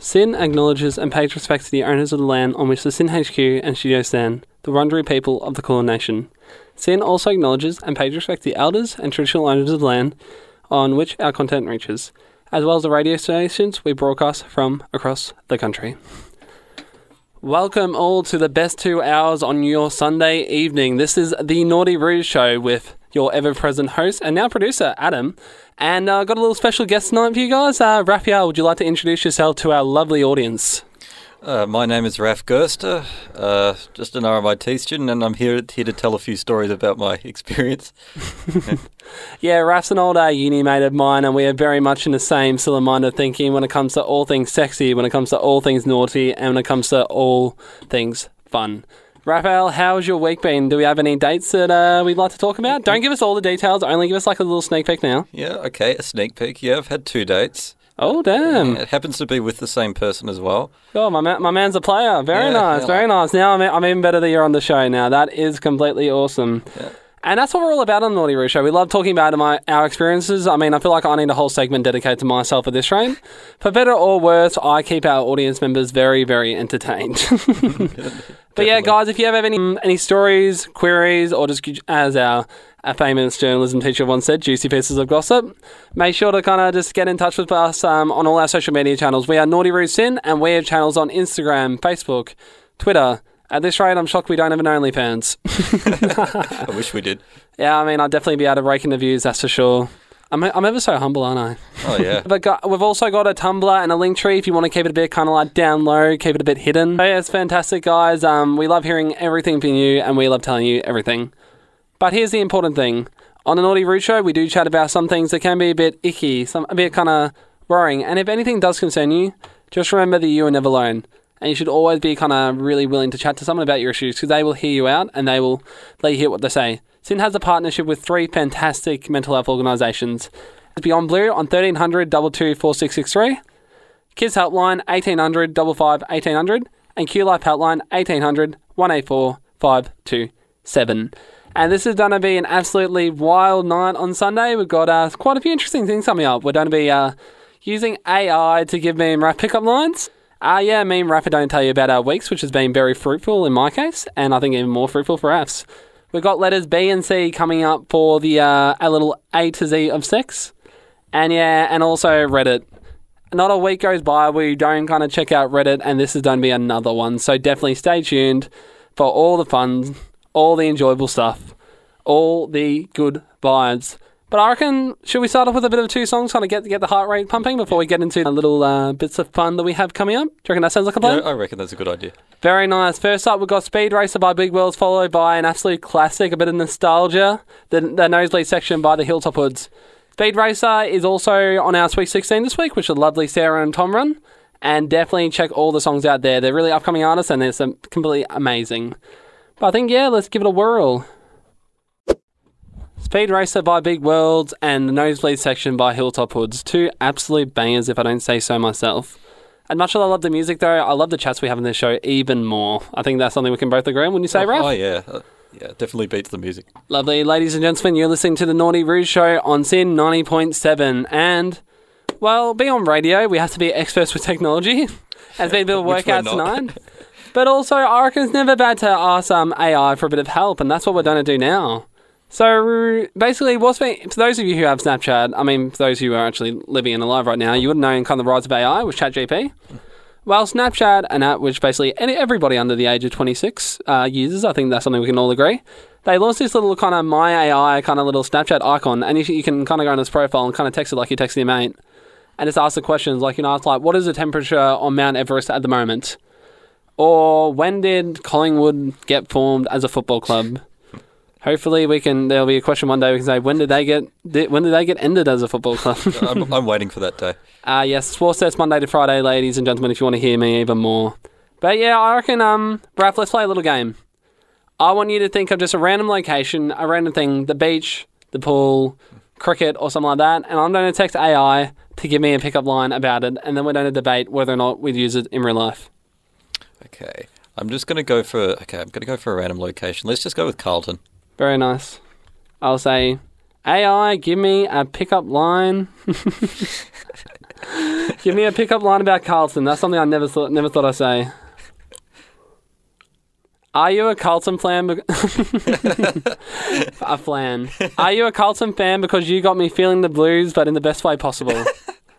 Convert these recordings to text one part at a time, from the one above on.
SYN acknowledges and pays respect to the owners of the land on which the SYN HQ and studio stand, the Wurundjeri people of the Kulin Nation. SYN also acknowledges and pays respect to the elders and traditional owners of the land on which our content reaches, as well as the radio stations we broadcast from across the country. Welcome all to the best two hours on your Sunday evening. This is the Naughty Roo Show with your ever present host and now producer, Adam. And uh, got a little special guest tonight for you guys. Uh, Raphael, would you like to introduce yourself to our lovely audience? Uh, my name is Raf Gerster, uh, just an RMIT student, and I'm here here to tell a few stories about my experience. Yeah, Raf's an old uh, uni mate of mine, and we are very much in the same sort of mind of thinking when it comes to all things sexy, when it comes to all things naughty, and when it comes to all things fun. Raphael, how's your week been? Do we have any dates that uh, we'd like to talk about? Don't give us all the details, only give us like a little sneak peek now. Yeah, okay, a sneak peek. Yeah, I've had two dates. Oh, damn. It happens to be with the same person as well. Oh, my, ma- my man's a player. Very Yeah, nice, yeah. very nice. Now I'm, I'm even better that you're on the show now. That is completely awesome. And that's what we're all about on the Naughty Roo Show. We love talking about my, our experiences. I mean, I feel like I need a whole segment dedicated to myself at this rate. For better or worse, I keep our audience members very, very entertained. but yeah, guys, if you ever have any any stories, queries, or just as our, our famous journalism teacher once said, juicy pieces of gossip, make sure to kind of just get in touch with us um, on all our social media channels. We are Naughty Roo Sin, and we have channels on Instagram, Facebook, Twitter. At this rate, I'm shocked we don't have an OnlyFans. I wish we did. Yeah, I mean, I'd definitely be able to rake in the views, that's for sure. I'm, I'm ever so humble, aren't I? Oh yeah. But got, we've also got a Tumblr and a link tree if you want to keep it a bit kind of like down low, keep it a bit hidden. So yeah, it's fantastic, guys. Um, we love hearing everything from you, and we love telling you everything. But here's the important thing: on the Naughty Root Show, we do chat about some things that can be a bit icky, some a bit kind of worrying. And if anything does concern you, just remember that you are never alone. And you should always be kind of really willing to chat to someone about your issues because they will hear you out and they will let you hear what they say. SYN has a partnership with three fantastic mental health organisations. Beyond Blue on 1300 22 4663, Kids Helpline 1800 55 1800, and Q Life Helpline 1800 184 527. And this is going to be an absolutely wild night on Sunday. We've got uh, quite a few interesting things coming up. We're going to be uh, using AI to give me rap pickup lines. Uh, yeah, me and going to tell you about our weeks, which has been very fruitful in my case, and I think even more fruitful for Raf's. We've got letters B and C coming up for the uh, a little A to Z of sex. And yeah, and also Reddit. Not a week goes by where you don't kind of check out Reddit, and this is going to be another one. So definitely stay tuned for all the fun, all the enjoyable stuff, all the good vibes. But I reckon, should we start off with a bit of two songs, kind of get get the heart rate pumping before we get into the little uh, bits of fun that we have coming up? Do you reckon that sounds like a plan? Yeah, I reckon that's a good idea. Very nice. First up, we've got Speed Racer by Big Wheels, followed by an absolute classic, a bit of nostalgia, the, the Nosebleed section by the Hilltop Hoods. Speed Racer is also on our Sweet 16 this week, which is lovely Sarah and Tom run. And definitely check all the songs out there. They're really upcoming artists and they're some completely amazing. But I think, yeah, let's give it a whirl. Speed Racer by Big Worlds and the Nosebleed section by Hilltop Hoods. Two absolute bangers, if I don't say so myself. And much as I love the music, though, I love the chats we have in this show even more. I think that's something we can both agree on. When you say, Ralph? Oh yeah. Uh, yeah, definitely beats the music. Lovely. Ladies and gentlemen, you're listening to the Naughty Roo Show on SYN 90.7. And, well, being on radio, we have to be experts with technology. Has been a bit of a workout tonight. But also, I reckon it's never bad to ask um, AI for a bit of help, and that's what we're going to do now. So, basically, what's been, for those of you who have Snapchat, I mean, for those who are actually living and alive right now, you would know in kind of the rise of AI with ChatGPT. Well, Snapchat, an app which basically any, everybody under the age of 26 uh, uses, I think that's something we can all agree. They launched this little kind of My AI kind of little Snapchat icon, and you, you can kind of go on this profile and kind of text it like you text your mate, and just ask the questions like, you know, it's like, what is the temperature on Mount Everest at the moment? Or when did Collingwood get formed as a football club? Hopefully, we can. There'll be a question one day. We can say, when did they get? Did, when did they get ended as a football club? I'm, I'm waiting for that day. Uh, yes, sports sets Monday to Friday, ladies and gentlemen, if you want to hear me even more. But yeah, I reckon, um, Raph, let's play a little game. I want you to think of just a random location, a random thing, the beach, the pool, cricket, or something like that, and I'm going to text AI to give me a pickup line about it, and then we're going to debate whether or not we'd use it in real life. Okay. I'm just gonna go for okay. I'm gonna go for a random location. Let's just go with Carlton. Very nice. I'll say, AI, give me a pickup line. Give me a pickup line about Carlton. That's something I never thought, never thought I'd say. Are you a Carlton fan? Be- a flan. Are you a Carlton fan because you got me feeling the blues, but in the best way possible?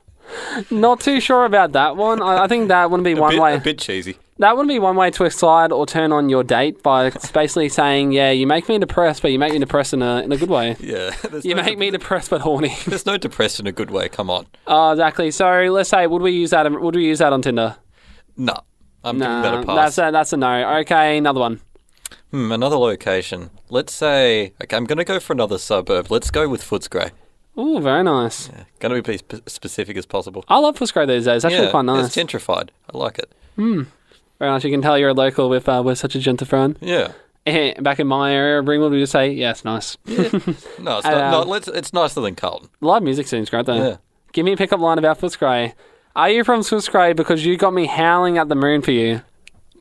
Not too sure about that one. I, I think that wouldn't be A one bit, way. a bit cheesy. That wouldn't be one way to excite or turn on your date by basically saying, "Yeah, you make me depressed, but you make me depressed in a in a good way. Yeah. You no make me depressed but horny." There's no depressed in a good way. Come on. Oh, exactly. So let's say, would we use that? Would we use that on Tinder? No. I'm giving Nah, that a pass. that's a that's a no. Okay, another one. Hmm, another location. Let's say. Okay, I'm going to go for another suburb. Let's go with Footscray. Oh, very nice. Yeah. Going to be as spe- specific as possible. I love Footscray these days. It's actually yeah, quite nice. It's gentrified. I like it. Very nice. You can tell you're a local with uh, with such a gentle friend. Yeah. Eh, Back in my area, Ringwood, we just say, "Yeah, it's nice." No, it's not. Um, no, let's, it's nicer than Carlton. Live music scene's great though. Yeah. Give me a pickup line about Footscray. Are you from Footscray because you got me howling at the moon for you?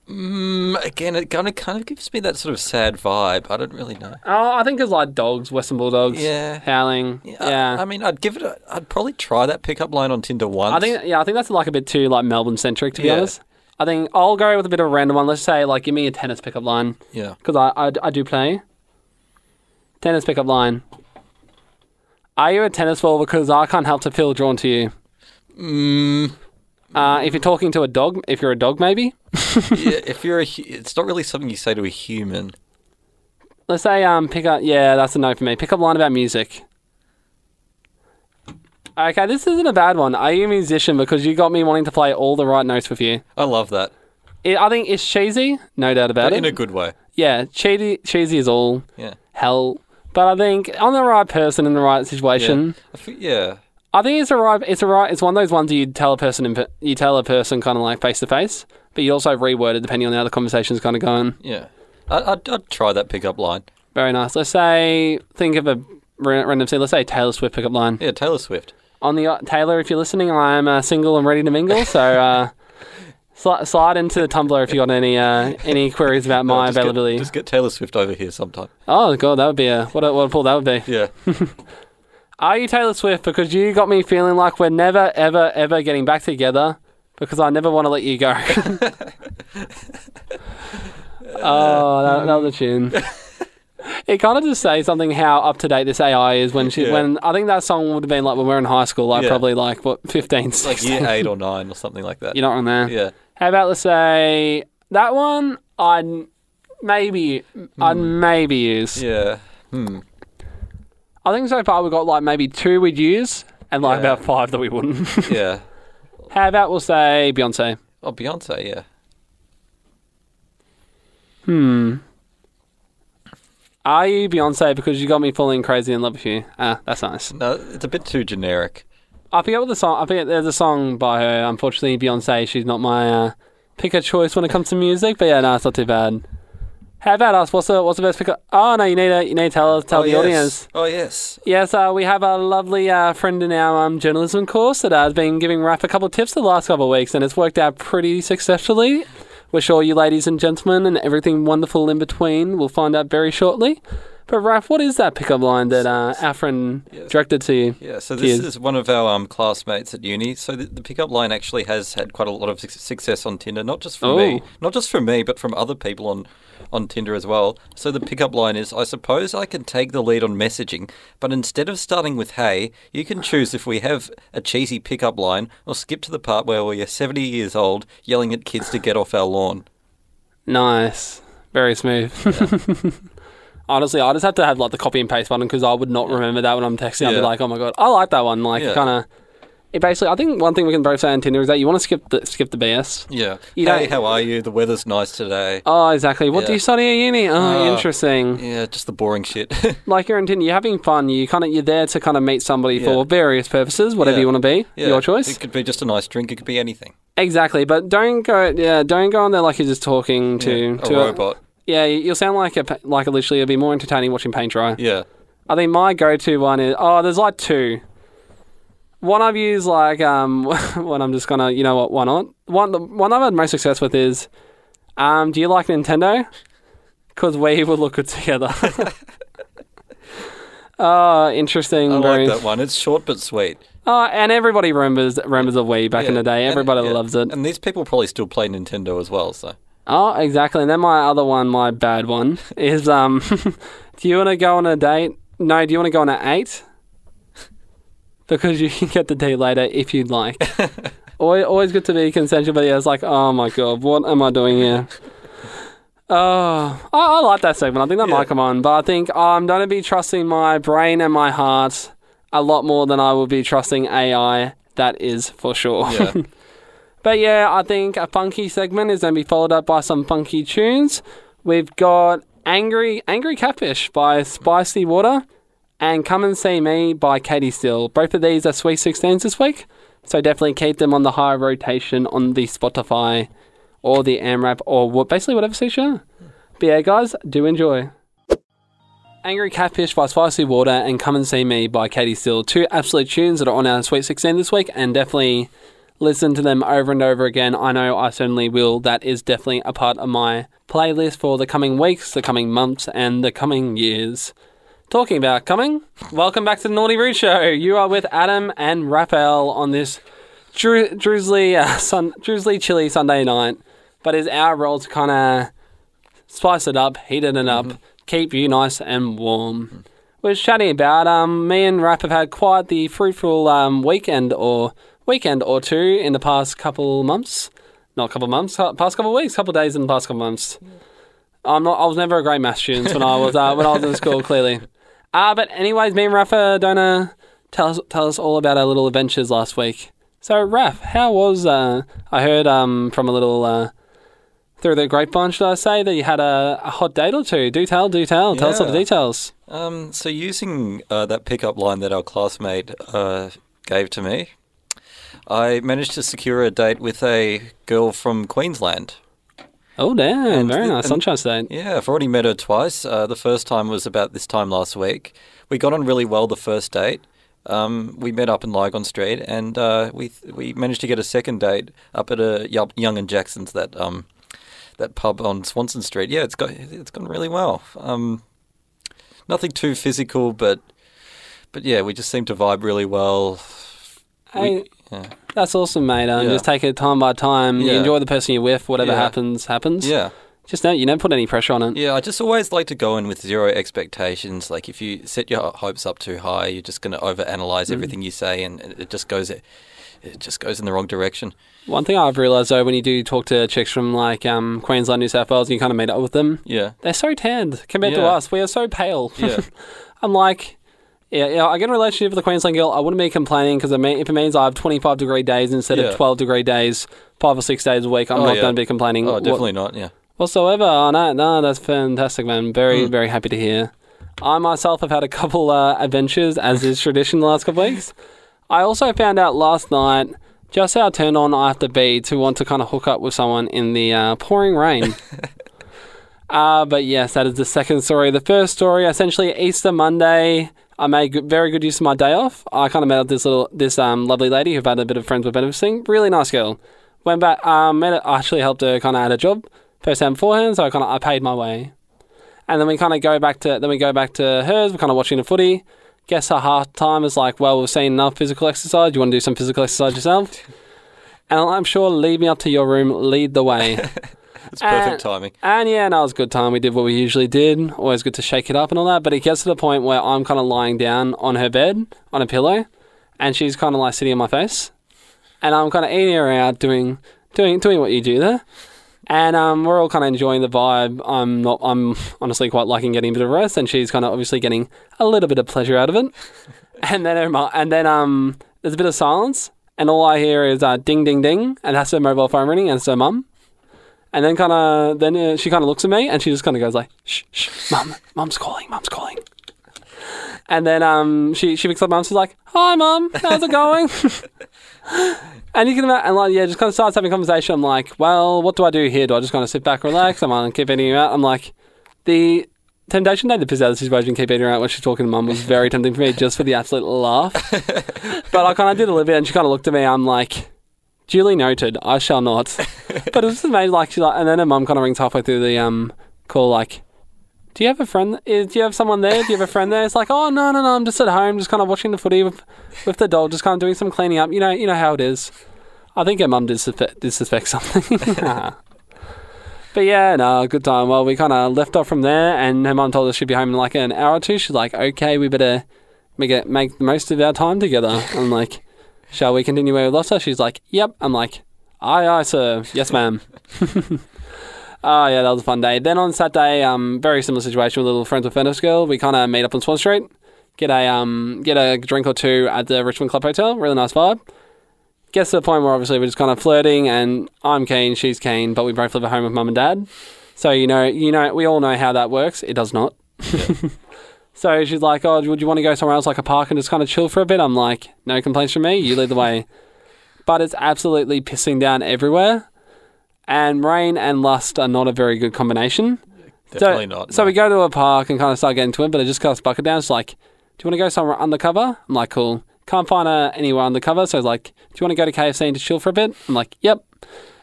Mm, again, it kind of kind of gives me that sort of sad vibe. I don't really know. Oh, I think it's like dogs, Western Bulldogs. Yeah. Howling. Yeah. I, I mean, I'd give it. A, I'd probably try that pickup line on Tinder once. I think yeah, I think that's like a bit too like Melbourne centric to be Yeah. honest. I think I'll go with a bit of a random one. Let's say like give me a tennis pickup line Yeah. because I, I I do play tennis pickup line. Are you a tennis ball because I can't help to feel drawn to you? Mm, Uh, if you're talking to a dog, if you're a dog, maybe. yeah. If you're a, hu- it's not really something you say to a human. Let's say um pick up. Yeah, that's a no for me. Pick up line about music. Okay, this isn't a bad one. Are you a musician because you got me wanting to play all the right notes with you? I love that. It, I think it's cheesy, no doubt about But it. in a good way. yeah, cheesy, cheesy is all Yeah. hell. But I think on the right person in the right situation, I fe- yeah. I think it's a right. It's a right. It's one of those ones you tell a person in, you tell a person kind of like face to face, but you also reword it depending on how the conversation's kind of going. Yeah. I, I'd, I'd try that pickup line. Very nice. Let's say think of a ra- random scene. Let's say Taylor Swift pickup line. Yeah, Taylor Swift. On the uh, Taylor, if you're listening, I'm uh, single and ready to mingle. So uh, sli- slide into the Tumblr if you got any uh, any queries about No, my just get- availability. just get Taylor Swift over here sometime. Oh god, that would be a what a, what a pull that would be. Yeah. Are you Taylor Swift because you got me feeling like we're never ever ever getting back together because I never want to let you go. oh, that, that was a tune. It kind of just says something how up to date this AI is when she Yeah. when I think that song would have been like when we were in high school, like Yeah. probably like what 15, like 16. year eight or nine or something like that. You're not on there. Yeah. How about let's say that one? I'd maybe I'd maybe use. Yeah. Hmm. I think so far we've got like maybe two we'd use and like Yeah. about five that we wouldn't. Yeah. How about we'll say Beyonce? Oh, Beyonce. Yeah. Hmm. Are you Beyonce because you got me falling crazy in love with you? Ah, that's nice. No, it's a bit too generic. I forget what the song. I forget there's a song by her. Unfortunately, Beyonce. She's not my uh, pick of choice when it comes to music. But yeah, no, it's not too bad. How about us? What's the what's the best pick? Oh no, you need to you need to tell tell oh, the yes. audience. Oh yes. Yes, uh, we have a lovely uh, friend in our um, journalism course that uh, has been giving Raf a couple of tips the last couple of weeks, and it's worked out pretty successfully. We're sure you ladies and gentlemen and everything wonderful in between We'll find out very shortly. But Raf, what is that pickup line that uh, friend Yes. directed to you? Yeah, so this is one of our um, classmates at uni. So the, the pickup line actually has had quite a lot of suc- success on Tinder, not just for me, Oh. not just for me, but from other people on on Tinder as well. So the pickup line is, I suppose I can take the lead on messaging, but instead of starting with "Hey," you can choose if we have a cheesy pickup line, or skip to the part where we are seventy years old yelling at kids to get off our lawn. Nice, very smooth. Honestly, I just have to have like the copy and paste button because I would not remember that when I'm texting. I'd be like, oh my god, I like that one. Like, Yeah. kind of. It basically, I think one thing we can both say on Tinder is that you want to skip the skip the BS. Yeah. You hey, don't- how are you? The weather's nice today. Oh, exactly. What do Yeah. you study at uni? Oh, Oh. interesting. Yeah, just the boring shit. Like you're in Tinder, you're having fun. You kind of you're there to kind of meet somebody for various purposes, whatever Yeah. you want to be. Yeah, Your choice. It could be just a nice drink. It could be anything. Exactly, but don't go. Yeah, don't go on there like you're just talking to Yeah, a to robot. yeah, you'll sound like a pa- like a literally. It'll be more entertaining watching paint dry. Yeah. I think my go-to one is oh, there's like two. One I've used like um when I'm just gonna you know what why not one the one I've had most success with is um do you like Nintendo? Because we would look good together. oh, interesting. I very like that one. It's short but sweet. Oh, and everybody remembers remembers a Wii back in Yeah. the day. And- Everybody yeah. loves it. And these people probably still play Nintendo as well. So Oh, exactly. And then my other one, my bad one, is um, do you want to go on a date? No, do you want to go on an eight? Because you can get the date later if you'd like. always, always good to be consensual, but yeah, it's like, oh my god, what am I doing here? Oh, I, I like that segment. I think that Yeah. might come on, but I think I'm going to be trusting my brain and my heart a lot more than I will be trusting AI. That is for sure. yeah, But yeah, I think a funky segment is going to be followed up by some funky tunes. We've got Angry Angry Catfish by Spicy Water and Come and See Me by Katie Steele. Both of these are Sweet 16s this week, so definitely keep them on the high rotation on the Spotify or the AMRAP or basically whatever suits. But yeah, guys, do enjoy. Angry Catfish by Spicy Water and Come and See Me by Katie Steele. Two absolute tunes that are on our Sweet 16 this week and definitely listen to them over and over again. I know I certainly will. That is definitely a part of my playlist for the coming weeks, the coming months, and the coming years. Talking about coming, welcome back to the Naughty Root Show. You are with Adam and Raphael on this dru- drizzly, uh, sun- drizzly, chilly Sunday night. But it's our role to kind of spice it up, heat it up, keep you nice and warm. We're chatting about um, me and Rap have had quite the fruitful um, weekend or weekend or two in the past couple months. Not couple months, uh, past couple weeks, couple days in the past couple months. I'm not. I was never a great math student when I was uh, when I was in school. Clearly, uh, but anyways, me and Rafa don't uh, tell us tell us all about our little adventures last week. So, Raf, how was? Uh, I heard um, from a little uh, through the grapevine, should I say, that you had a, a hot date or two. Do tell, do tell. Tell us all the Yeah. details. Um, so using uh, that pickup line that our classmate uh, gave to me, I managed to secure a date with a girl from Queensland. Oh, damn! And very the- nice, Sunshine State. Yeah, I've already met her twice. Uh, the first time was about this time last week. We got on really well the first date. Um, we met up in Lygon Street, and uh, we we managed to get a second date up at a Young Young and Jackson's that um that pub on Swanston Street. Yeah, it's got it's gone really well. Um, nothing too physical, but but yeah, we just seem to vibe really well. We- Hey, yeah. That's awesome, mate. Um, Yeah. Just take it time by time. You Yeah. enjoy the person you're with. Whatever Yeah. happens, happens. yeah. Just don't, you don't put any pressure on it. Yeah, I just always like to go in with zero expectations. Like if you set your hopes up too high, you're just going to overanalyze everything you say, and it just goes it just goes in the wrong direction. One thing I've realised though, when you do talk to chicks from like um, Queensland, New South Wales, and you kind of meet up with them, Yeah, they're so tanned compared to us. We are so pale. yeah, I'm like, yeah, yeah, I get a relationship with a Queensland girl. I wouldn't be complaining because if it means I have 25 degree days instead Yeah. of 12 degree days, five or six days a week, I'm Oh, not yeah. going to be complaining. oh, definitely not. Yeah, whatsoever. Oh, no, no, that's fantastic, man. Very, Mm. very happy to hear. I myself have had a couple uh, adventures, as is tradition, the last couple of weeks. I also found out last night just how turned on I have to be to want to kind of hook up with someone in the uh, pouring rain. uh, but yes, that is the second story. The first story, essentially Easter Monday. I made good, very good use of my day off. I kind of met this little, this um, lovely lady who've had a bit of friends with benefits. Really nice girl. Went back, um, met her, I actually helped her kind of at a job first time beforehand, so I kind of I paid my way. And then we kind of go back to then we go back to hers. We're kind of watching the footy. Guess her half time is like, well, we've seen enough physical exercise. You want to do some physical exercise yourself? And I'm sure lead me up to your room, lead the way. it's perfect Uh, timing. And yeah, no, it was a good time. We did what we usually did. Always good to shake it up and all that. But it gets to the point where I'm kind of lying down on her bed on a pillow, and she's kind of like sitting on my face, and I'm kind of eating her out, doing doing doing what you do there. And um, we're all kind of enjoying the vibe. I'm not. I'm honestly quite liking getting a bit of rest, and she's kind of obviously getting a little bit of pleasure out of it. and then her and then um, there's a bit of silence, and all I hear is uh, ding, ding, ding, and that's her mobile phone ringing, and it's her mum. And then kind of then uh, she kind of looks at me, and she just kind of goes like, "Shh, shh, mum, mum's calling, mum's calling." And then um, she she picks up mum. She's like, "Hi, mum, how's it going?" and you can imagine, and like, yeah, just kind of starts having a conversation. I'm like, "Well, what do I do here? Do I just kind of sit back, relax? Am I gonna keep eating her out?" I'm like, the temptation to piss out of the situation, keep eating her out when she's talking to mum was very tempting for me, just for the absolute laugh. but I kind of did a little bit, and she kind of looked at me. I'm like, "Duly noted, I shall not." but it was just amazing. Like, she like, and then her mum kind of rings halfway through the um call, like. do you have a friend? is- Do you have someone there? Do you have a friend there? It's like, oh no, no, no, I'm just at home, just kind of watching the footy with, with the dog, just kind of doing some cleaning up. You know, you know how it is. I think her mum did, suspe- did suspect something. but yeah, no, good time. Well, we kind of left off from there, and her mum told us she'd be home in like an hour or two. She's like, okay, we better make it make the most of our time together. I'm like, shall we continue where we left her? She's like, yep. I'm like, aye, aye, sir. Yes, ma'am. Oh yeah, that was a fun day. Then on Saturday, um, very similar situation with a little friends with Furnace Girl. We kind of meet up on Swan Street, get a um, get a drink or two at the Richmond Club Hotel. Really nice vibe. Gets to the point where obviously we're just kind of flirting, and I'm keen, she's keen, but we both live at home with mum and dad. So you know, you know, we all know how that works. It does not. so she's like, "Oh, would you want to go somewhere else, like a park, and just kind of chill for a bit?" I'm like, "No complaints from me. You lead the way." but it's absolutely pissing down everywhere, and rain and lust are not a very good combination. Definitely so, not. So no. we go to a park and kind of start getting to it, but it just casts bucket down. It's like, do you want to go somewhere undercover? I'm like, cool. Can't find uh, anywhere undercover, so it's like, do you want to go to KFC and just chill for a bit? I'm like, yep.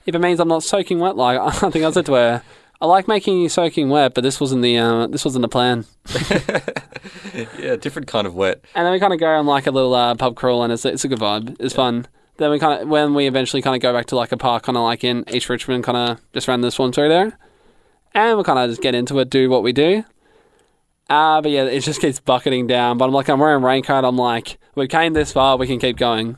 If it means I'm not soaking wet, like I think I said to her, I like making you soaking wet, but this wasn't the uh, this wasn't the plan. yeah, different kind of wet. And then we kind of go on like a little uh, pub crawl, and it's it's a good vibe. It's fun. Then we kind of when we eventually kind of go back to like a park, kind of like in East Richmond, kind of just around the through there, and we kind of just get into it, do what we do. Uh, but yeah, it just keeps bucketing down. But I'm like, I'm wearing raincoat. I'm like, we came this far, we can keep going.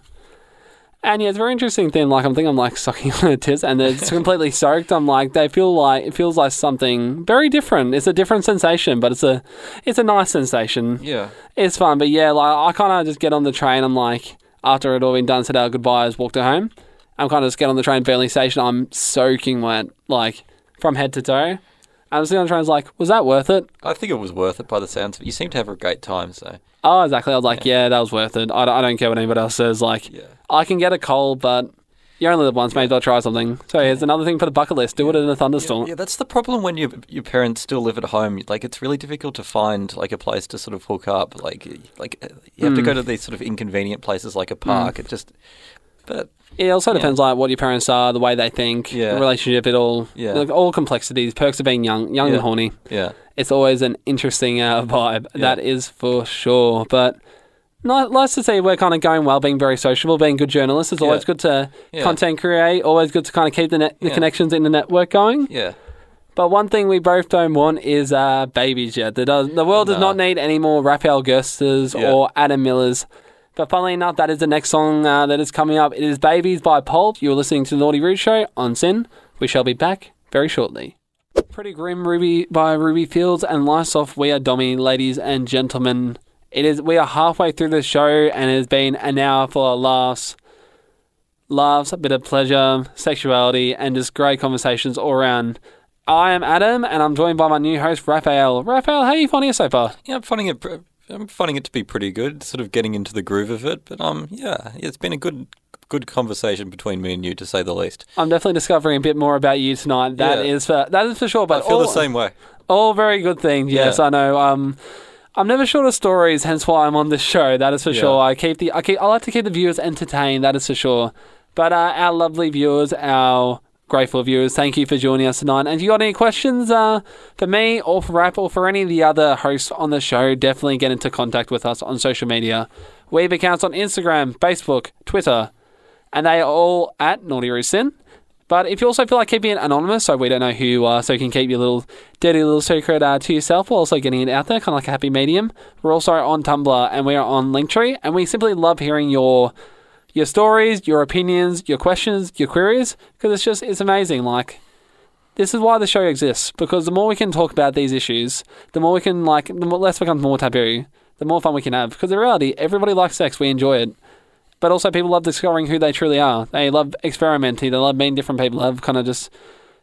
And yeah, it's a very interesting thing. Like I'm thinking, I'm like sucking on a tits, and it's completely soaked. I'm like, they feel like it feels like something very different. It's a different sensation, but it's a, it's a nice sensation. Yeah. It's fun, but yeah, like I kind of just get on the train. I'm like, after it all been done, said our goodbyes, walked her home. I'm kind of just get on the train, Burnley Station. I'm soaking wet, like from head to toe. I'm sitting on the train. I was like, was that worth it? I think it was worth it by the sounds of it. You seem to have a great time, so Oh, exactly. I was like, yeah, that was worth it. I don't, I don't care what anybody else says. Like, yeah. I can get a cold, but you're only live once. Maybe I'll try something. So here's another thing for the bucket list: do it in a thunderstorm. Yeah, that's the problem when your your parents still live at home. Like it's really difficult to find like a place to sort of hook up. Like like you have to Mm. go to these sort of inconvenient places like a park. It just, but It also depends like what your parents are, the way they think, Yeah. the relationship, it all, Yeah. like, all complexities, perks of being young, young Yeah. and horny. yeah, It's always an interesting uh, vibe. Yeah. That is for sure. But ni- nice to see we're kind of going well, being very sociable, being good journalists. It's Yeah. always good to Yeah. content create. Always good to kind of keep the net, the Yeah. connections in the network going. yeah. But one thing we both don't want is uh, babies yet. The, the world does No. not need any more Raphael Gersters Yeah. or Adam Millers. But funnily enough, that is the next song uh, that is coming up. It is Babies by Pulp. You're listening to the Naughty Rude Show on SYN. We shall be back very shortly. Pretty Grim Ruby by Ruby Fields and Lights Off We Are Dommy, ladies and gentlemen. It is we are halfway through the show and it has been an hour full of laughs, laughs, a bit of pleasure, sexuality, and just great conversations all around. I am Adam, and I'm joined by my new host, Raphael. Raphael, how are you finding it so far? Yeah, I'm finding it. pr- I'm finding it to be pretty good. Sort of getting into the groove of it. But um, yeah, it's been a good good conversation between me and you, to say the least. I'm definitely discovering a bit more about you tonight. That Yeah. is for that is for sure. But I feel all, the same way. all very good things. Yes, Yeah. I know. Um, I'm never short of stories, hence why I'm on this show. That is for Yeah. sure. I keep the I keep I like to keep the viewers entertained. That is for sure. But uh, our lovely viewers, our grateful viewers, thank you for joining us tonight. And if you got any questions uh, for me or for Rap or for any of the other hosts on the show, definitely get into contact with us on social media. We have accounts on Instagram, Facebook, Twitter, and they are all at Naughty Sin. But if you also feel like keeping it anonymous, so we don't know who you are, so you can keep your little dirty little secret uh, to yourself, while also getting it out there, kind of like a happy medium. We're also on Tumblr and we are on Linktree, and we simply love hearing your your stories, your opinions, your questions, your queries, because it's just it's amazing. Like this is why the show exists because the more we can talk about these issues, the more we can like the more, less becomes more taboo, the more fun we can have. Because in reality, everybody likes sex, we enjoy it but also people love discovering who they truly are. They love experimenting. They love meeting different people. They love kind of just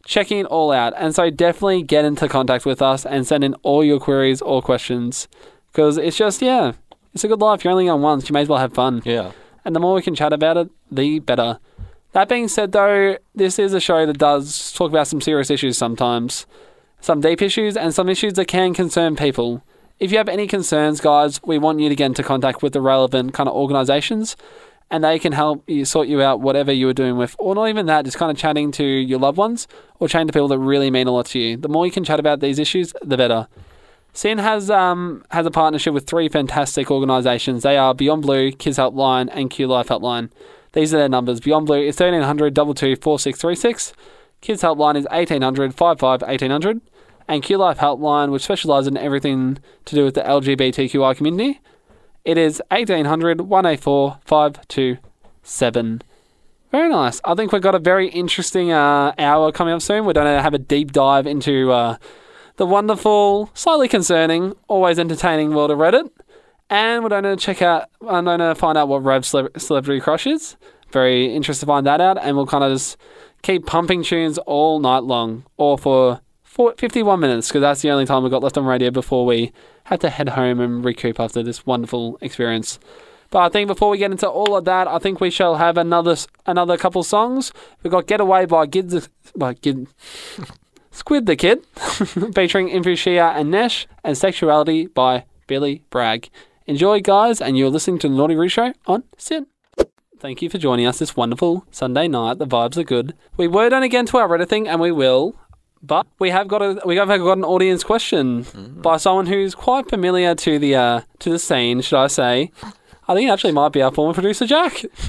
checking it all out. And so definitely get into contact with us and send in all your queries or questions because it's just yeah, it's a good life. You're only on once. You may as well have fun. Yeah. And the more we can chat about it, the better. That being said, though, this is a show that does talk about some serious issues sometimes, some deep issues, and some issues that can concern people. If you have any concerns, guys, we want you to get into contact with the relevant kind of organisations, and they can help you sort you out whatever you are doing with, or not even that, just kind of chatting to your loved ones or chatting to people that really mean a lot to you. The more you can chat about these issues, the better. SYN has um has a partnership with three fantastic organisations. They are Beyond Blue, Kids Helpline, and Q Life Helpline. These are their numbers. Beyond Blue is 1300 22 4636. Kids Helpline is 1800 55 1800. And Q Life Helpline, which specialises in everything to do with the LGBTQI community, it is 1800 184 527. Very nice. I think we've got a very interesting uh, hour coming up soon. We're going to have a deep dive into uh, the wonderful, slightly concerning, always entertaining world of Reddit. And we're going to check out, I'm going to find out what cele- celebrity crush is. Very interested to find that out. And we'll kind of just keep pumping tunes all night long, or for 4, 51 minutes, because that's the only time we've got left on radio before we had to head home and recoup after this wonderful experience. But I think before we get into all of that, I think we shall have another another couple songs. We've got "Get Away" by Gid, the- by Gid, Squid the Kid, featuring Infushia and Nesh, and "Sexuality" by Billy Bragg. Enjoy, guys, and you're listening to the Naughty Roo Show on SYN. Thank you for joining us this wonderful Sunday night. The vibes are good. We were done again to our Reddit thing, and we will. But we have got a we have got an audience question by someone who's quite familiar to the uh, to the scene, should I say? I think it actually might be our former producer Jack.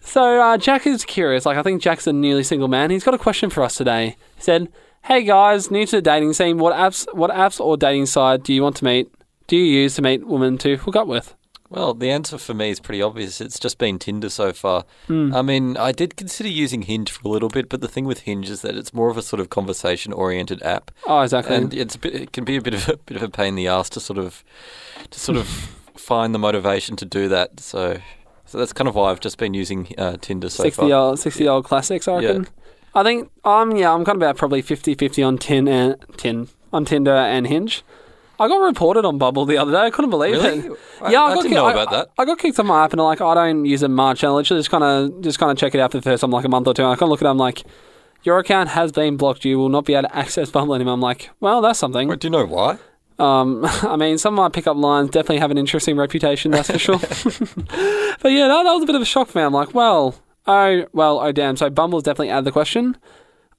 so uh, Jack is curious. Like I think Jack's a newly single man. He's got a question for us today. He said, "Hey guys, new to the dating scene. What apps what apps or dating site do you want to meet? Do you use to meet women to hook up with?" Well, the answer for me is pretty obvious. It's just been Tinder so far. Hmm. I mean, I did consider using Hinge for a little bit, but the thing with Hinge is that it's more of a sort of conversation-oriented app, Oh, exactly. and it's a bit, it can be a bit of a bit of a pain in the ass to sort of to sort of find the motivation to do that. So, so that's kind of why I've just been using uh, Tinder so 60 far. old 60 old classics I Yeah. reckon. I think um yeah, I'm kind of about probably 50-50 on tin and tin on Tinder and Hinge. I got reported on Bumble the other day. I couldn't believe Really? it. I- yeah, I got didn't kicked- know I- about that. I, got kicked on my app and I'm like I don't use it much and I literally just kind of just kind of check it out for the first time like a month or two. And I kind of look at it. I'm like, your account has been blocked. You will not be able to access Bumble anymore. I'm like, well, that's something. Wait, do you know why? Um, I mean, some of my pickup lines definitely have an interesting reputation, that's for sure. but yeah, that, that was a bit of a shock for me. I'm like, well, oh, well, oh damn. So Bumble's definitely out of the question.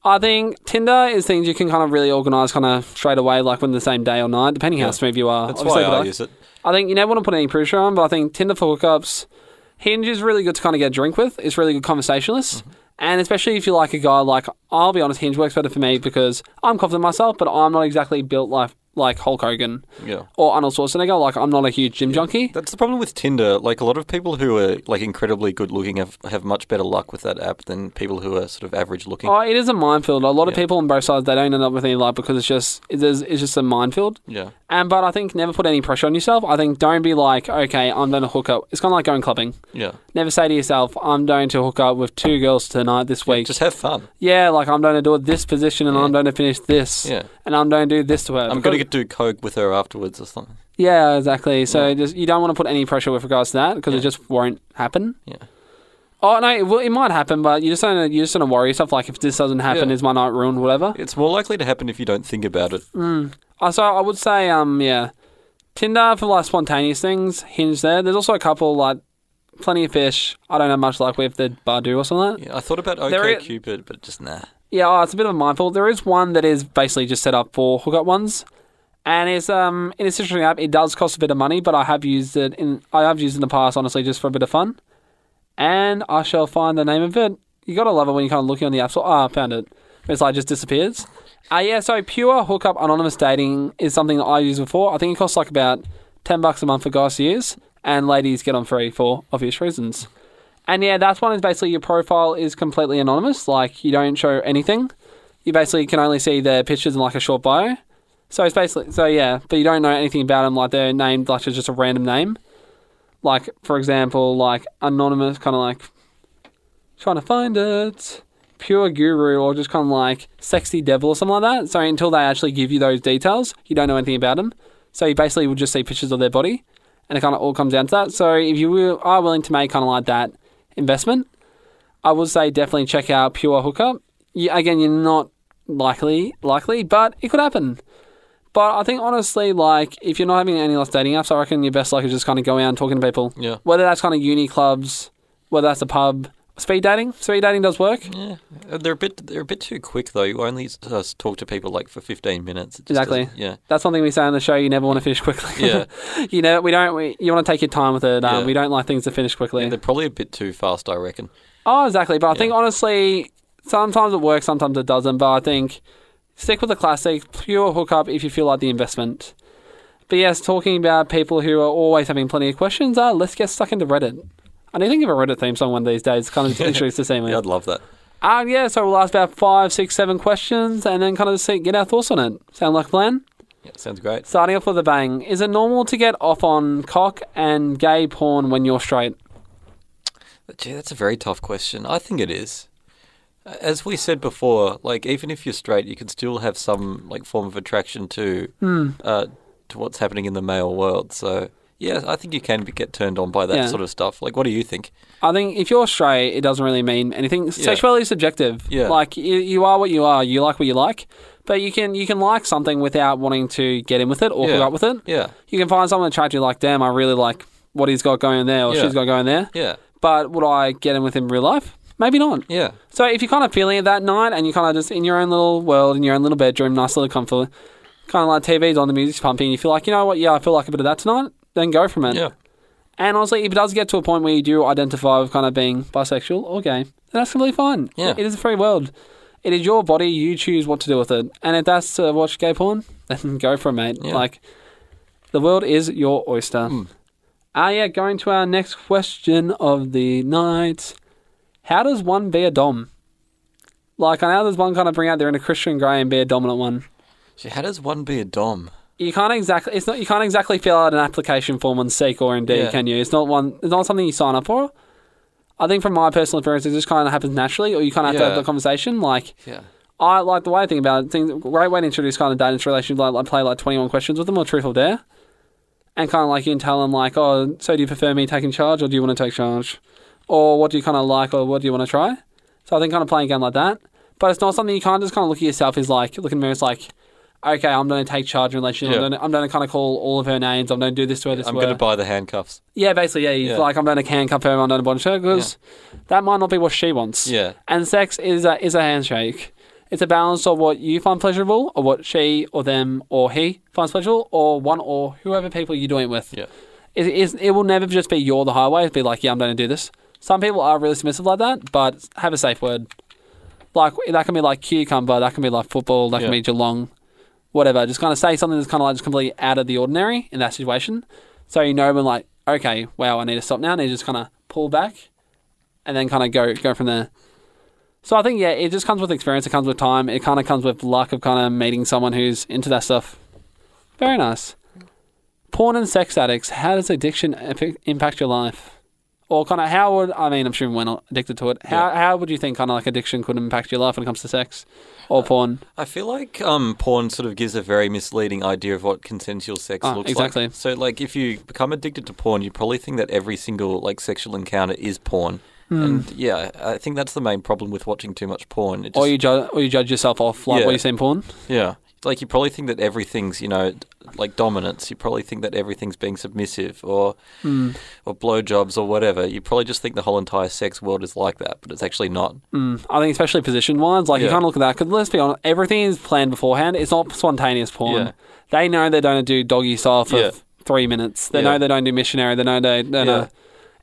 I think Tinder is things you can kind of really organise kind of straight away, like within the same day or night, depending how smooth you are. That's Obviously, why I I, use it. I think you never want to put any pressure on, but I think Tinder for hookups, Hinge is really good to kind of get a drink with. It's really good conversationalist. And especially if you like a guy like, I'll be honest, Hinge works better for me because I'm confident myself, but I'm not exactly built like like Hulk Hogan Yeah. or Arnold Schwarzenegger. Like I'm not a huge gym junkie. That's the problem with Tinder. Like a lot of people who are like incredibly good looking have have much better luck with that app than people who are sort of average looking. Oh, it is a minefield. A lot of people on both sides they don't end up with any luck because it's just it is it's just a minefield. Yeah. And but I think never put any pressure on yourself. I think don't be like, okay, I'm going to hook up. It's kind of like going clubbing. Yeah. Never say to yourself, I'm going to hook up with two girls tonight this week. Just have fun. yeah, like I'm going to do it this position and. I'm going to finish this. Yeah. And I'm going to do this to her. I'm going to get do coke with her afterwards or something. Yeah, exactly. So just you don't want to put any pressure with regards to that because it just won't happen. Yeah. Oh no, it, will, it might happen, but you just don't. You just don't worry yourself. Like if this doesn't happen, Yeah. is my night ruined? Whatever. It's more likely to happen if you don't think about it. Mm. Uh, so I would say, um, yeah, Tinder for like spontaneous things. Hinge there. There's also a couple like Plenty of Fish. I don't have much luck with the Badoo or something. Like that. Yeah, I thought about There OK i- Cupid, but just nah. Yeah, oh, it's a bit of a mindful. There is one that is basically just set up for hookup ones, and it's um in a interesting app. It does cost a bit of money, but I have used it in I have used it in the past, honestly, just for a bit of fun. And I shall find the name of it. You gotta love it when you're kind of looking on the app store. Ah, I found it. It's like just disappears. Uh, yeah, so pure hookup anonymous dating is something that I used before. I think it costs like about ten bucks a month for guys to use, and ladies get on free for obvious reasons. And yeah, that's one is basically your profile is completely anonymous. Like you don't show anything. You basically can only see their pictures and like a short bio. So it's basically so yeah, but you don't know anything about them. Like they're named like it's just a random name. Like for example, like anonymous, kind of like trying to find it, pure guru, or just kind of like sexy devil or something like that. So until they actually give you those details, you don't know anything about them. So you basically will just see pictures of their body, and it kind of all comes down to that. So if you are willing to make kind of like that investment, I would say definitely check out Pure Hookup. You, again, you're not likely likely, but it could happen. But I think honestly, like if you're not having any less dating apps, I reckon your best luck is just kind of going out and talking to people. Yeah. Whether that's kind of uni clubs, whether that's a pub, speed dating. Speed dating does work. Yeah, they're a bit they're a bit too quick though. You only uh, talk to people like for fifteen minutes. Exactly. Yeah, That's one thing we say on the show. You never want to finish quickly. Yeah. you know, we don't. We, you want to take your time with it. Um, Yeah. We don't like things to finish quickly. they're probably a bit too fast. I reckon. Oh, exactly. But I think honestly, sometimes it works, sometimes it doesn't. But I think stick with the classic, pure hookup if you feel like the investment. But yes, talking about people who are always having plenty of questions, uh, let's get stuck into Reddit. I need to think of a Reddit theme song one of these days, kind of introduce the with. Yeah, I'd love that. Um, yeah, so we'll ask about five, six, seven questions and then kind of see, get our thoughts on it. Sound like a plan? Yeah, sounds great. Starting off with a bang. Is it normal to get off on cock and gay porn when you're straight? Gee, that's a very tough question. I think it is. As we said before, like even if you're straight, you can still have some like form of attraction to Hmm. uh, to what's happening in the male world. So yeah, I think you can get turned on by that Yeah. sort of stuff. Like, what do you think? I think if you're straight, it doesn't really mean anything. Sexuality is subjective. Yeah. Like you, you are what you are. You like what you like, but you can you can like something without wanting to get in with it or Yeah. hook up with it. Yeah, You can find someone attractive like, damn, I really like what he's got going there or Yeah. she's got going there. yeah, But would I get in with him in real life? Maybe not. yeah, So if you're kind of feeling it that night and you're kind of just in your own little world, in your own little bedroom, nice little comfort, kind of like TV's on, the music's pumping, you feel like, you know what, yeah, I feel like a bit of that tonight, then go from it. yeah, And honestly, if it does get to a point where you do identify with kind of being bisexual or gay, then that's completely fine. Yeah. It is a free world. It is your body, you choose what to do with it. And if that's to watch gay porn, then go for it, mate. Yeah. Like, the world is your oyster. Mm. Ah, yeah, going to our next question of the night. How does one be a Dom? Like, I know there's one kind of bring out there in a Christian Grey and be a dominant one. Gee, how does one be a dom? You can't exactly. It's not. You can't exactly fill out an application form on Seek or Indeed, Yeah. can you? It's not one. It's not something you sign up for. I think from my personal experience, it just kind of happens naturally, or you kind of have to have the conversation. Like Yeah, I like the way I think about it. Things great way to introduce kind of data into relationships. Like, like play like twenty one questions with them or truth or dare, and kind of like you can tell them like, oh, so do you prefer me taking charge or do you want to take charge, or what do you kind of like or what do you want to try? So I think kind of playing a game like that, but it's not something you can't just kind of look at yourself as like look in the mirror. It's like. Okay, I'm going to take charge in a relationship. Yeah. I'm, going to, I'm going to kind of call all of her names. I'm going to do this to her, this I'm going to buy the handcuffs. Yeah, basically, yeah. He's Yeah. like, I'm going to handcuff her, I'm going to bond her, because that might not be what she wants. Yeah, And sex is a, is a handshake. It's a balance of what you find pleasurable, or what she or them or he finds pleasurable, or one or whoever people you're doing it with. yeah, It, is, it will never just be you're the highway. It'll be like, yeah, I'm going to do this. Some people are really submissive like that, but have a safe word. Like, that can be like cucumber, that can be like football, that can Yeah. be Geelong, whatever. Just kind of say something that's kind of like just completely out of the ordinary in that situation. So you know when like, okay, wow, I need to stop now. I need to just kind of pull back and then kind of go go from there. So I think yeah, it just comes with experience. It comes with time. It kind of comes with luck of kind of meeting someone who's into that stuff. Very nice. Porn and sex addicts. How does addiction impact your life? Or kind of how would I mean? I'm sure we're not addicted to it. How how would you think kind of like addiction could impact your life when it comes to sex or porn? I feel like um, porn sort of gives a very misleading idea of what consensual sex Ah, looks exactly. like. So, like, if you become addicted to porn, you probably think that every single like sexual encounter is porn. Hmm. And yeah, I think that's the main problem with watching too much porn. Just, Or you judge or you judge yourself off like Yeah. what you see in porn? yeah, like you probably think that everything's you know like dominance. You probably think that everything's being submissive or Mm. or blowjobs or whatever. You probably just think the whole entire sex world is like that, but it's actually not. Mm. I think especially position wise, like you Yeah. kind of look at that because let's be honest, everything is planned beforehand. It's not spontaneous porn. Yeah. They know they don't do doggy style for Yeah. three minutes. They know they don't do missionary. They know they don't Yeah.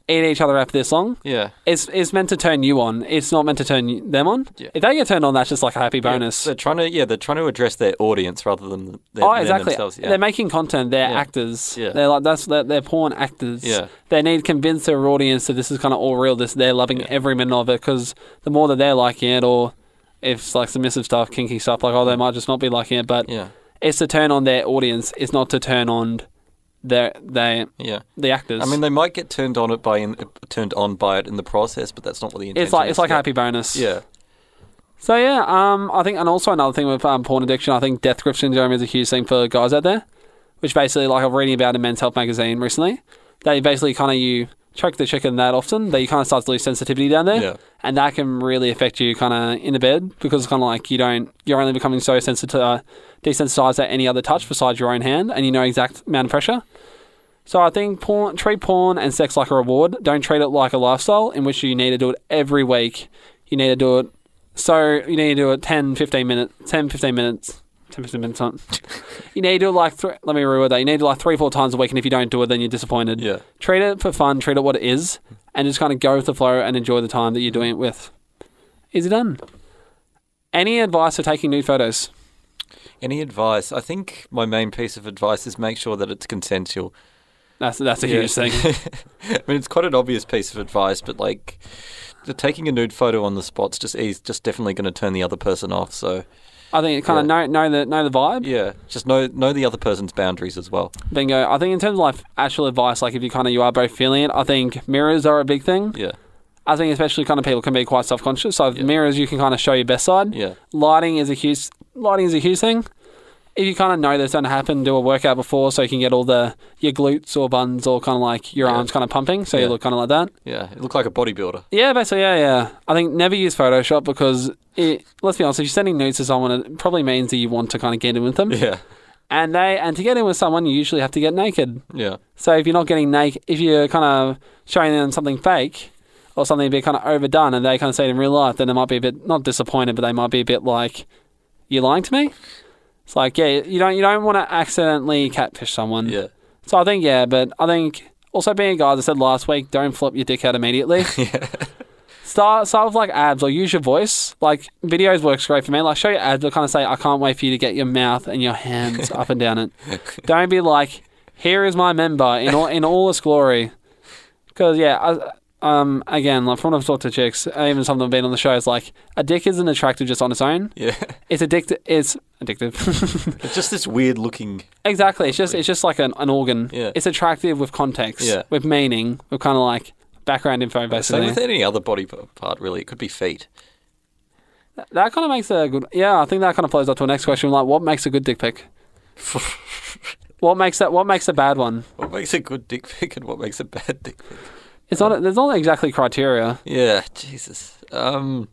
Eat each other after this long. Yeah. It's it's meant to turn you on. It's not meant to turn them on. Yeah. If they get turned on, that's just like a happy Yeah, bonus. They're trying to yeah, they're trying to address their audience rather than their, oh, exactly. themselves. Yeah. They're making content. They're Yeah. actors. Yeah. They're like that's they're, they're porn actors. Yeah. They need to convince their audience that this is kind of all real. This they're loving Yeah. every minute of it because the more that they're liking it, or if it's like submissive stuff, kinky stuff, like oh they might just not be liking it, but yeah. it's to turn on their audience. It's not to turn on their they Yeah. the actors. I mean, they might get turned on it by in, turned on by it in the process, but that's not what the intention it's like is. it's like happy bonus. Yeah, So yeah, um, I think, and also another thing with um, porn addiction, I think death grip syndrome is a huge thing for guys out there, which basically, like I'm reading about in Men's Health magazine recently, they basically kind of you choke the chicken that often that you kind of start to lose sensitivity down there, Yeah. and that can really affect you kind of in the bed because it's kind of like you don't, you're only becoming so sensitive, uh, desensitized at any other touch besides your own hand, and you know exact amount of pressure. So I think porn, treat porn and sex like a reward. Don't treat it like a lifestyle in which you need to do it every week. You need to do it. So you need to do it 10, 15 minutes, 10, 15 minutes, 10, 15 minutes on. you need to do it like, th- let me reword that. You need to do it like three, four times a week. And if you don't do it, then you're disappointed. Yeah. Treat it for fun. Treat it what it is. And just kind of go with the flow and enjoy the time that you're doing it with. Is it done? Any advice for taking nude photos? Any advice? I think my main piece of advice is make sure that it's consensual. That's that's a Yeah. huge thing. I mean, it's quite an obvious piece of advice, but like, the taking a nude photo on the spot's just is just definitely going to turn the other person off. So I think kind of know know the know the vibe. yeah, just know know the other person's boundaries as well. Bingo. I think in terms of like actual advice, like if you kind of you are both feeling it, I think mirrors are a big thing. Yeah, I think especially kind of people can be quite self conscious. So Yeah. mirrors, you can kind of show your best side. yeah, Lighting is a huge lighting is a huge thing. If you kind of know that's going to happen, do a workout before so you can get all the your glutes or buns or kind of like your Yeah. arms kind of pumping, so you look kind of like that. yeah. It looked like a bodybuilder. Yeah, basically, yeah, yeah. I think never use Photoshop because it, let's be honest, if you're sending nudes to someone, it probably means that you want to kind of get in with them. Yeah, And they and to get in with someone, you usually have to get naked. yeah, So if you're not getting naked, if you're kind of showing them something fake or something a bit kind of overdone, and they kind of see it in real life, then they might be a bit not disappointed, but they might be a bit like, "You're lying to me." It's like, yeah, you don't you don't want to accidentally catfish someone. yeah, So I think yeah, but I think also being a guy, as I said last week, don't flip your dick out immediately. yeah. Start start with like abs or use your voice. Like videos works great for me. Like show your abs, but kind of say, "I can't wait for you to get your mouth and your hands up and down it." Don't be like, "Here is my member in all in all its glory." Because yeah, I, um, again, like from when I've talked to chicks, even some of them have been on the show, it's like a dick isn't attractive just on its own. yeah. It's addictive. It's addictive. It's just this weird looking. exactly. It's just it's just like an, an organ. Yeah. It's attractive with context, Yeah. with meaning, with kind of like background info, basically. Same with any other body part, really. It could be feet. That kind of makes a good. Yeah, I think that kind of flows up to a next question. Like, what makes a good dick pic? What makes that? What makes a bad one? What makes a good dick pic and what makes a bad dick pic? It's not. There's not exactly criteria. Yeah, Jesus. Um,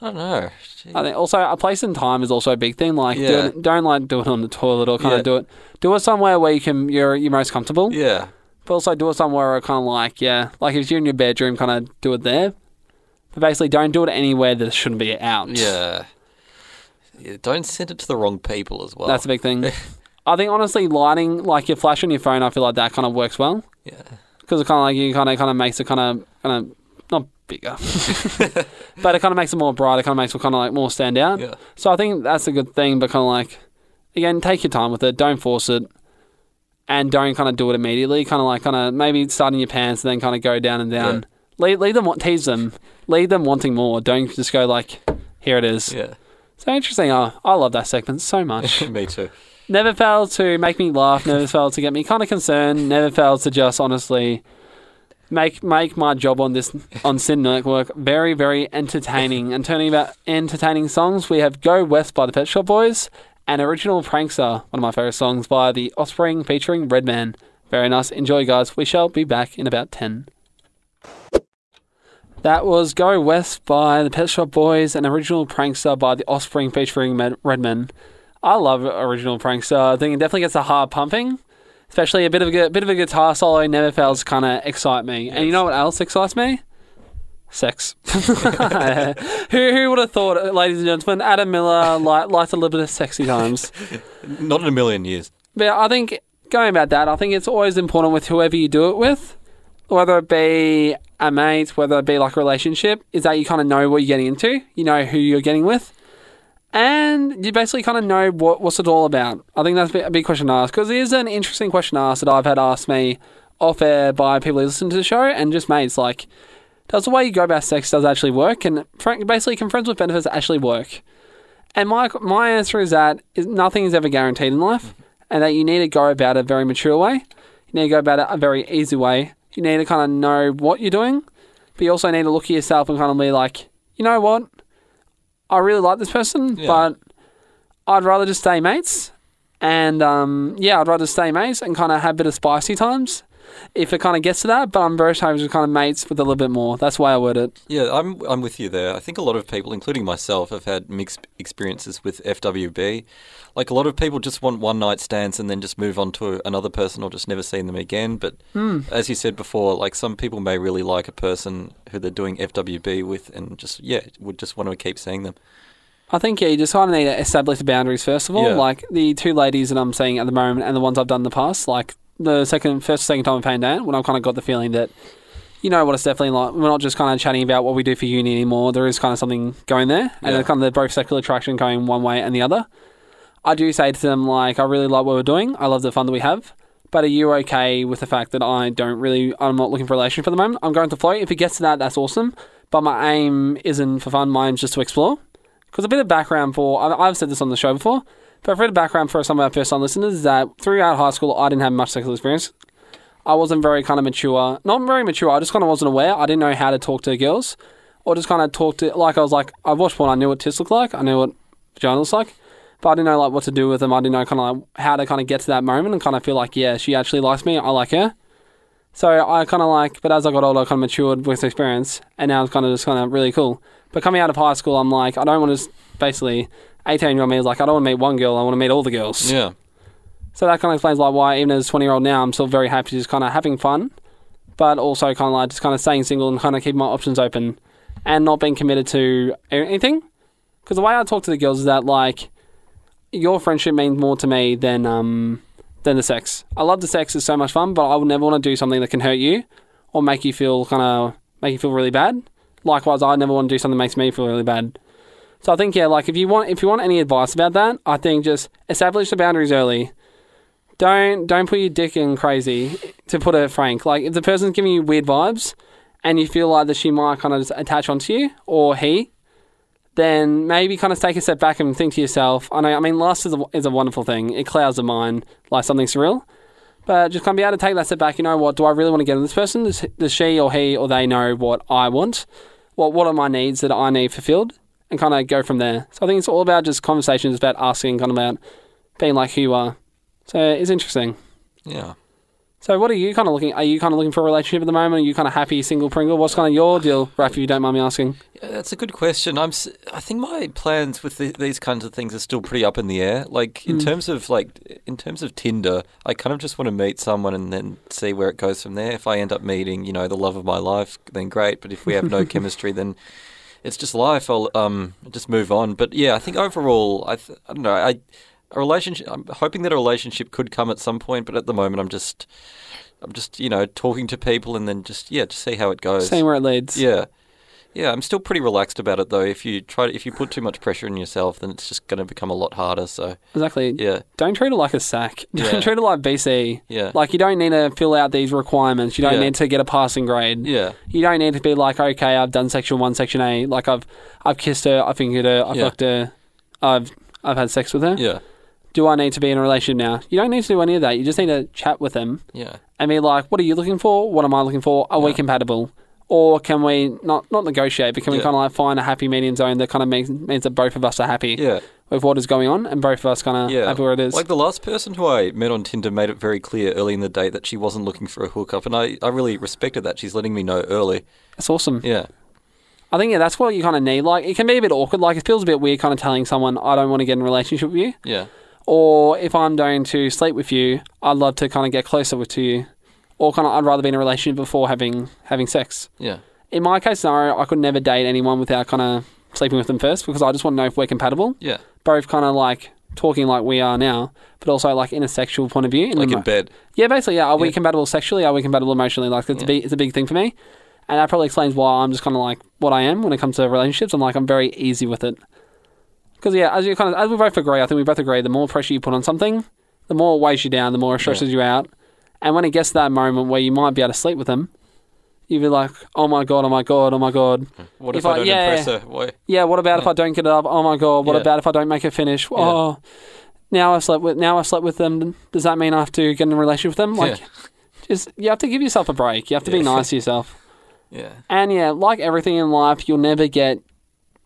I don't know. Gee. I think also a place and time is also a big thing. Like, do Yeah. it, don't like do it on the toilet or kind Yeah. of do it. Do it somewhere where you can. You're you're most comfortable. Yeah, But also do it somewhere where kind of like yeah, like if you're in your bedroom, kind of do it there. But basically, don't do it anywhere that shouldn't be out. yeah. Yeah, Don't send it to the wrong people as well. That's a big thing. I think honestly, lighting like your flash on your phone, I feel like that kind of works well. yeah. Because it kind of like you kind of kind of makes it kind of kind of not bigger, but it kind of makes it more bright. It kind of makes it kind of like more stand out. Yeah. So I think that's a good thing. But kind of like again, take your time with it. Don't force it, and don't kind of do it immediately. Kind of like kind of maybe start in your pants and then kind of go down and down. Lead, lead them, tease them, lead them wanting more. Don't just go like, here it is. Yeah. So interesting. Oh, I love that segment so much. Me too. Never failed to make me laugh, never failed to get me kind of concerned, never failed to just honestly make make my job on this on SYN Network very very entertaining. And turning about entertaining songs, we have "Go West" by the Pet Shop Boys and "Original Prankster," one of my favorite songs by the Offspring featuring Redman. Very nice. Enjoy, guys. We shall be back in about ten. That was Go West by the Pet Shop Boys and Original Prankster by the Offspring featuring Redman. I love original prankster. I think it definitely gets the heart pumping, especially a bit of a bit of a guitar solo. Never fails to kind of excite me. And you know what else excites me? Sex. who who would have thought, uh, ladies and gentlemen, Adam Miller li- likes a little bit of sexy times. Not in a million years. But I think going about that, I think it's always important with whoever you do it with, whether it be a mate, whether it be like a relationship, is that you kind of know what you're getting into. You know who you're getting with. And you basically kind of know what what's it all about. I think that's a big- question to ask because it is an interesting question to ask that I've had asked me off air by people who listen to the show and just mates. Like, does the way you go about sex does actually work? And basically, can friends with benefits actually work? And my my answer is that is nothing is ever guaranteed in life, mm-hmm. and that you need to go about it a very mature way. You need to go about it a very easy way. You need to kind of know what you're doing, but you also need to look at yourself and kind of be like, you know what, I really like this person, Yeah. but I'd rather just stay mates. And um, yeah, I'd rather stay mates and kind of have a bit of spicy times. If it kind of gets to that. But I'm very happy just kind of mates with a little bit more. That's why I word it. Yeah, I'm I'm with you there. I think a lot of people, including myself, have had mixed experiences with FWB. Like a lot of people just want one night stands and then just move on to another person or just never see them again. But hmm. as you said before, like some people may really like a person who they're doing FWB with and just yeah would just want to keep seeing them. I think yeah, you just kind of need to establish the boundaries first of all. Yeah. Like the two ladies that I'm seeing at the moment, and the ones I've done in the past. Like the second, first, second time with Payne Dan, when I've kind of got the feeling that, you know, what it's definitely like. We're not just kind of chatting about what we do for uni anymore. There is kind of something going there, and Yeah. kind of the both sexual attraction going one way and the other. I do say to them like, I really like what we're doing. I love the fun that we have. But are you okay with the fact that I don't really, I'm not looking for a relationship for the moment? I'm going to float. If it gets to that, that's awesome. But my aim isn't for fun. My aim's just to explore. Because a bit of background for, I've said this on the show before, but bit of background for some of our first time listeners is that throughout high school, I didn't have much sexual experience. I wasn't very kind of mature, not very mature. I just kind of wasn't aware. I didn't know how to talk to girls, or just kind of talk to like I was like I watched porn. I knew what tits looked like. I knew what vagina looks like, but I didn't know like what to do with them. I didn't know kind of like how to kind of get to that moment and kind of feel like yeah, she actually likes me. I like her. So I kind of like, but as I got older, I kind of matured with experience, and now it's kind of just kind of really cool. But coming out of high school, I'm like, I don't want to basically. 18 year old me is like, I don't want to meet one girl, I want to meet all the girls. Yeah, So that kind of explains like why even as a 20 year old now, I'm still very happy just kind of having fun, but also kind of like just kind of staying single and kind of keeping my options open and not being committed to anything. Because the way I talk to the girls is that like your friendship means more to me than um than the sex. I love the sex; it's so much fun, but I would never want to do something that can hurt you or make you feel kind of make you feel really bad. Likewise, I never want to do something that makes me feel really bad. So I think yeah, like if you want if you want any advice about that, I think just establish the boundaries early. Don't don't put your dick in crazy. To put it frank, like if the person's giving you weird vibes, and you feel like that she might kind of just attach onto you or he, then maybe kind of take a step back and think to yourself. I know, I mean, lust is a, is a wonderful thing. It clouds the mind like something surreal. But just kind of be able to take that step back. You know what? Do I really want to get in this person? Does, does she or he or they know what I want? What What are my needs that I need fulfilled? And kind of go from there. So I think it's all about just conversations about asking, kind of about being like who you are. So it's interesting. yeah. So what are you kind of looking? Are you kind of looking for a relationship at the moment? Are you kind of happy, single, Pringle? What's kind of your deal, Raf? If you don't mind me asking. Yeah, that's a good question. I'm. s- I think my plans with the, these kinds of things are still pretty up in the air. Like in terms of like in terms of Tinder, I kind of just want to meet someone and then see where it goes from there. If I end up meeting, you know, the love of my life, then great. But if we have no chemistry, then it's just life. I'll um just move on. But yeah, I think overall, I th- I don't know. I a relationship. I'm hoping that a relationship could come at some point, but at the moment, I'm just. I'm just, you know, talking to people and then just, yeah, just see how it goes. Seeing where it leads. Yeah, yeah. I'm still pretty relaxed about it though. If you try, to, if you put too much pressure on yourself, then it's just going to become a lot harder. So Exactly. yeah, Don't treat it like a SAC. Don't Yeah. treat it like BC. yeah, Like you don't need to fill out these requirements. You don't Yeah. need to get a passing grade. yeah, You don't need to be like, okay, I've done section one, section A. Like I've, I've kissed her, I've fingered her, I've Yeah. fucked her, I've, I've had sex with her. yeah, Do I need to be in a relationship now? You don't need to do any of that. You just need to chat with them yeah, and be like, what are you looking for? What am I looking for? Are we compatible? Or can we not not negotiate, but can we Yeah. kind of like find a happy medium zone that kind of makes means that both of us are happy yeah, with what is going on, and both of us kind of yeah. happy where it is. Like the last person who I met on Tinder made it very clear early in the date that she wasn't looking for a hookup, and I, I really respected that. She's letting me know early. That's awesome. Yeah, I think yeah, that's what you kind of need. Like it can be a bit awkward. Like it feels a bit weird, kind of telling someone I don't want to get in a relationship with you, yeah, or if I'm going to sleep with you, I'd love to kind of get closer with to you, or kind of I'd rather be in a relationship before having having sex. yeah, In my case scenario, I could never date anyone without kind of sleeping with them first because I just want to know if we're compatible. yeah. Both kind of like talking like we are now, but also like in a sexual point of view. In Like the in bed. Yeah, basically, yeah. Are we compatible sexually? Are we compatible emotionally? Like, it's, a big, it's a big thing for me. And that probably explains why I'm just kind of like what I am when it comes to relationships. I'm like, I'm very easy with it. Because, yeah, as you kind of, as we both agree, I think we both agree, the more pressure you put on something, the more it weighs you down, the more it stresses you out. And when it gets to that moment where you might be able to sleep with them, you'd be like, oh my God, oh my God, oh my God. Hmm. What if, If I, I- don't yeah. impress her? Why? Yeah, what about if hmm. I don't get it up? Oh my God, what Yeah. about if I don't make it finish? Oh, now I've slept with, now I've slept with them. Does that mean I have to get in a relationship with them? Like, yeah, just you have to give yourself a break. You have to be nice to yourself. yeah, And yeah, like everything in life, you'll never get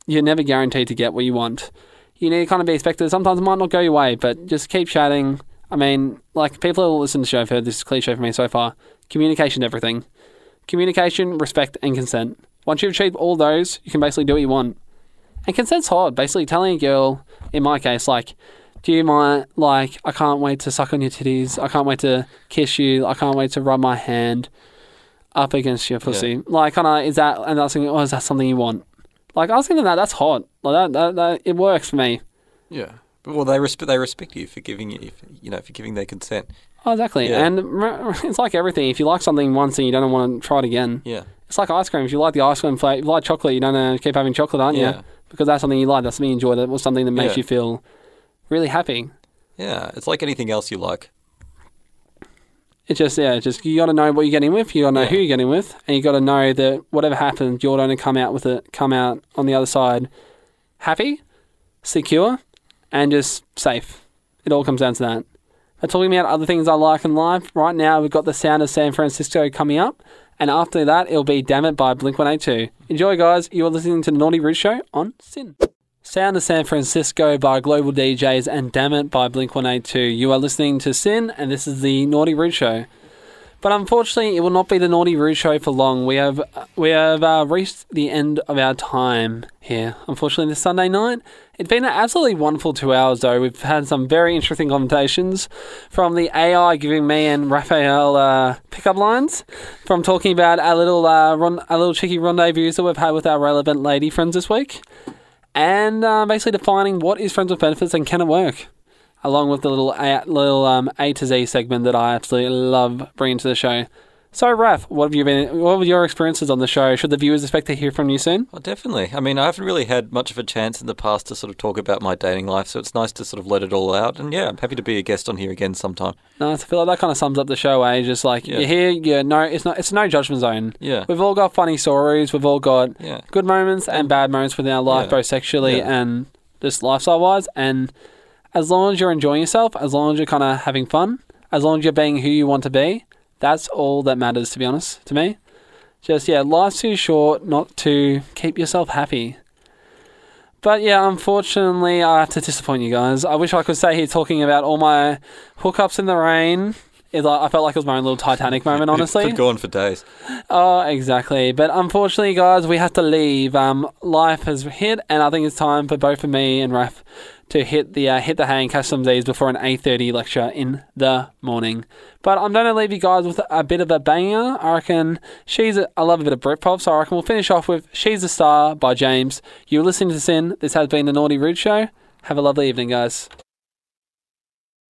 you're never guaranteed to get what you want. You need to kind of be expected. Sometimes it might not go your way, but just keep chatting. I mean, like people who listen to the show have heard this cliche for me so far. Communication, everything. Communication, respect, and consent. Once you've achieved all those, you can basically do what you want. And consent's hard. Basically, telling a girl, in my case, like, do you mind, like, I can't wait to suck on your titties. I can't wait to kiss you. I can't wait to rub my hand up against your pussy. Like, kind of, is that, and I was thinking, oh, is that something you want? Like, I was thinking that, that's hot. Like, that, that, that it works for me. Yeah. But, well, they respect they respect you for giving you you know for giving their consent. Oh, exactly. Yeah. And it's like everything. If you like something once and you don't want to try it again, Yeah. it's like ice cream. If you like the ice cream flavor, if you like chocolate, you don't uh, keep having chocolate, aren't Yeah. you? Because that's something you like. That's something you enjoy. That was something that makes Yeah. you feel really happy. Yeah. It's like anything else you like. It's just yeah, it's just you got to know what you're getting with. You got to know Yeah. who you're getting with, and you got to know that whatever happens, you're going to come out with it. Come out on the other side happy, secure, and just safe. It all comes down to that. But talking about other things I like in life, right now we've got the Sound of San Francisco coming up, and after that it'll be Damn It by Blink 182. Enjoy, guys. You are listening to the Naughty Roo Show on SYN. Sound of San Francisco by Global Deejays and Damn It by Blink 182. You are listening to SYN, and this is the Naughty Roo Show. But unfortunately, it will not be the Naughty Roo Show for long. We have we have uh, reached the end of our time here. Unfortunately, this Sunday night. It's been an absolutely wonderful two hours, though. We've had some very interesting conversations from the AI giving me and Raphael uh, pickup lines, from talking about our little uh, little cheeky rendezvous that we've had with our relevant lady friends this week, and uh, basically defining what is friends with benefits and can it work along with the little A, little um, A to Z segment that I absolutely love bringing to the show. So, Raf, what have you been? What were your experiences on the show? Should the viewers expect to hear from you soon? Well, definitely. I mean, I haven't really had much of a chance in the past to sort of talk about my dating life, so it's nice to sort of let it all out. And yeah, I'm happy to be a guest on here again sometime. Nice. I feel like that kind of sums up the show. Eh? Just like Yeah. you're here, you no, it's not. It's no judgment zone. Yeah. We've all got funny stories. We've all got Yeah. good moments and bad moments within our life, Yeah. both sexually Yeah. and just lifestyle wise. And as long as you're enjoying yourself, as long as you're kind of having fun, as long as you're being who you want to be, that's all that matters, to be honest, to me. Just, yeah, life's too short not to keep yourself happy. But yeah, unfortunately, I have to disappoint you guys. I wish I could stay here talking about all my hookups in the rain. It, like, I felt like it was my own little Titanic moment, honestly. Could go on for days. Oh, exactly. But unfortunately, guys, we have to leave. Um, life has hit, and I think it's time for both of me and Raf to hit the uh, hit the hay and catch some Z's before an eight thirty lecture in the morning. But I'm going to leave you guys with a bit of a banger. I reckon she's. A, I love a bit of Britpop, so I reckon we'll finish off with "She's a Star" by James. You're listening to SYN. This has been the Naughty Roo Show. Have a lovely evening, guys.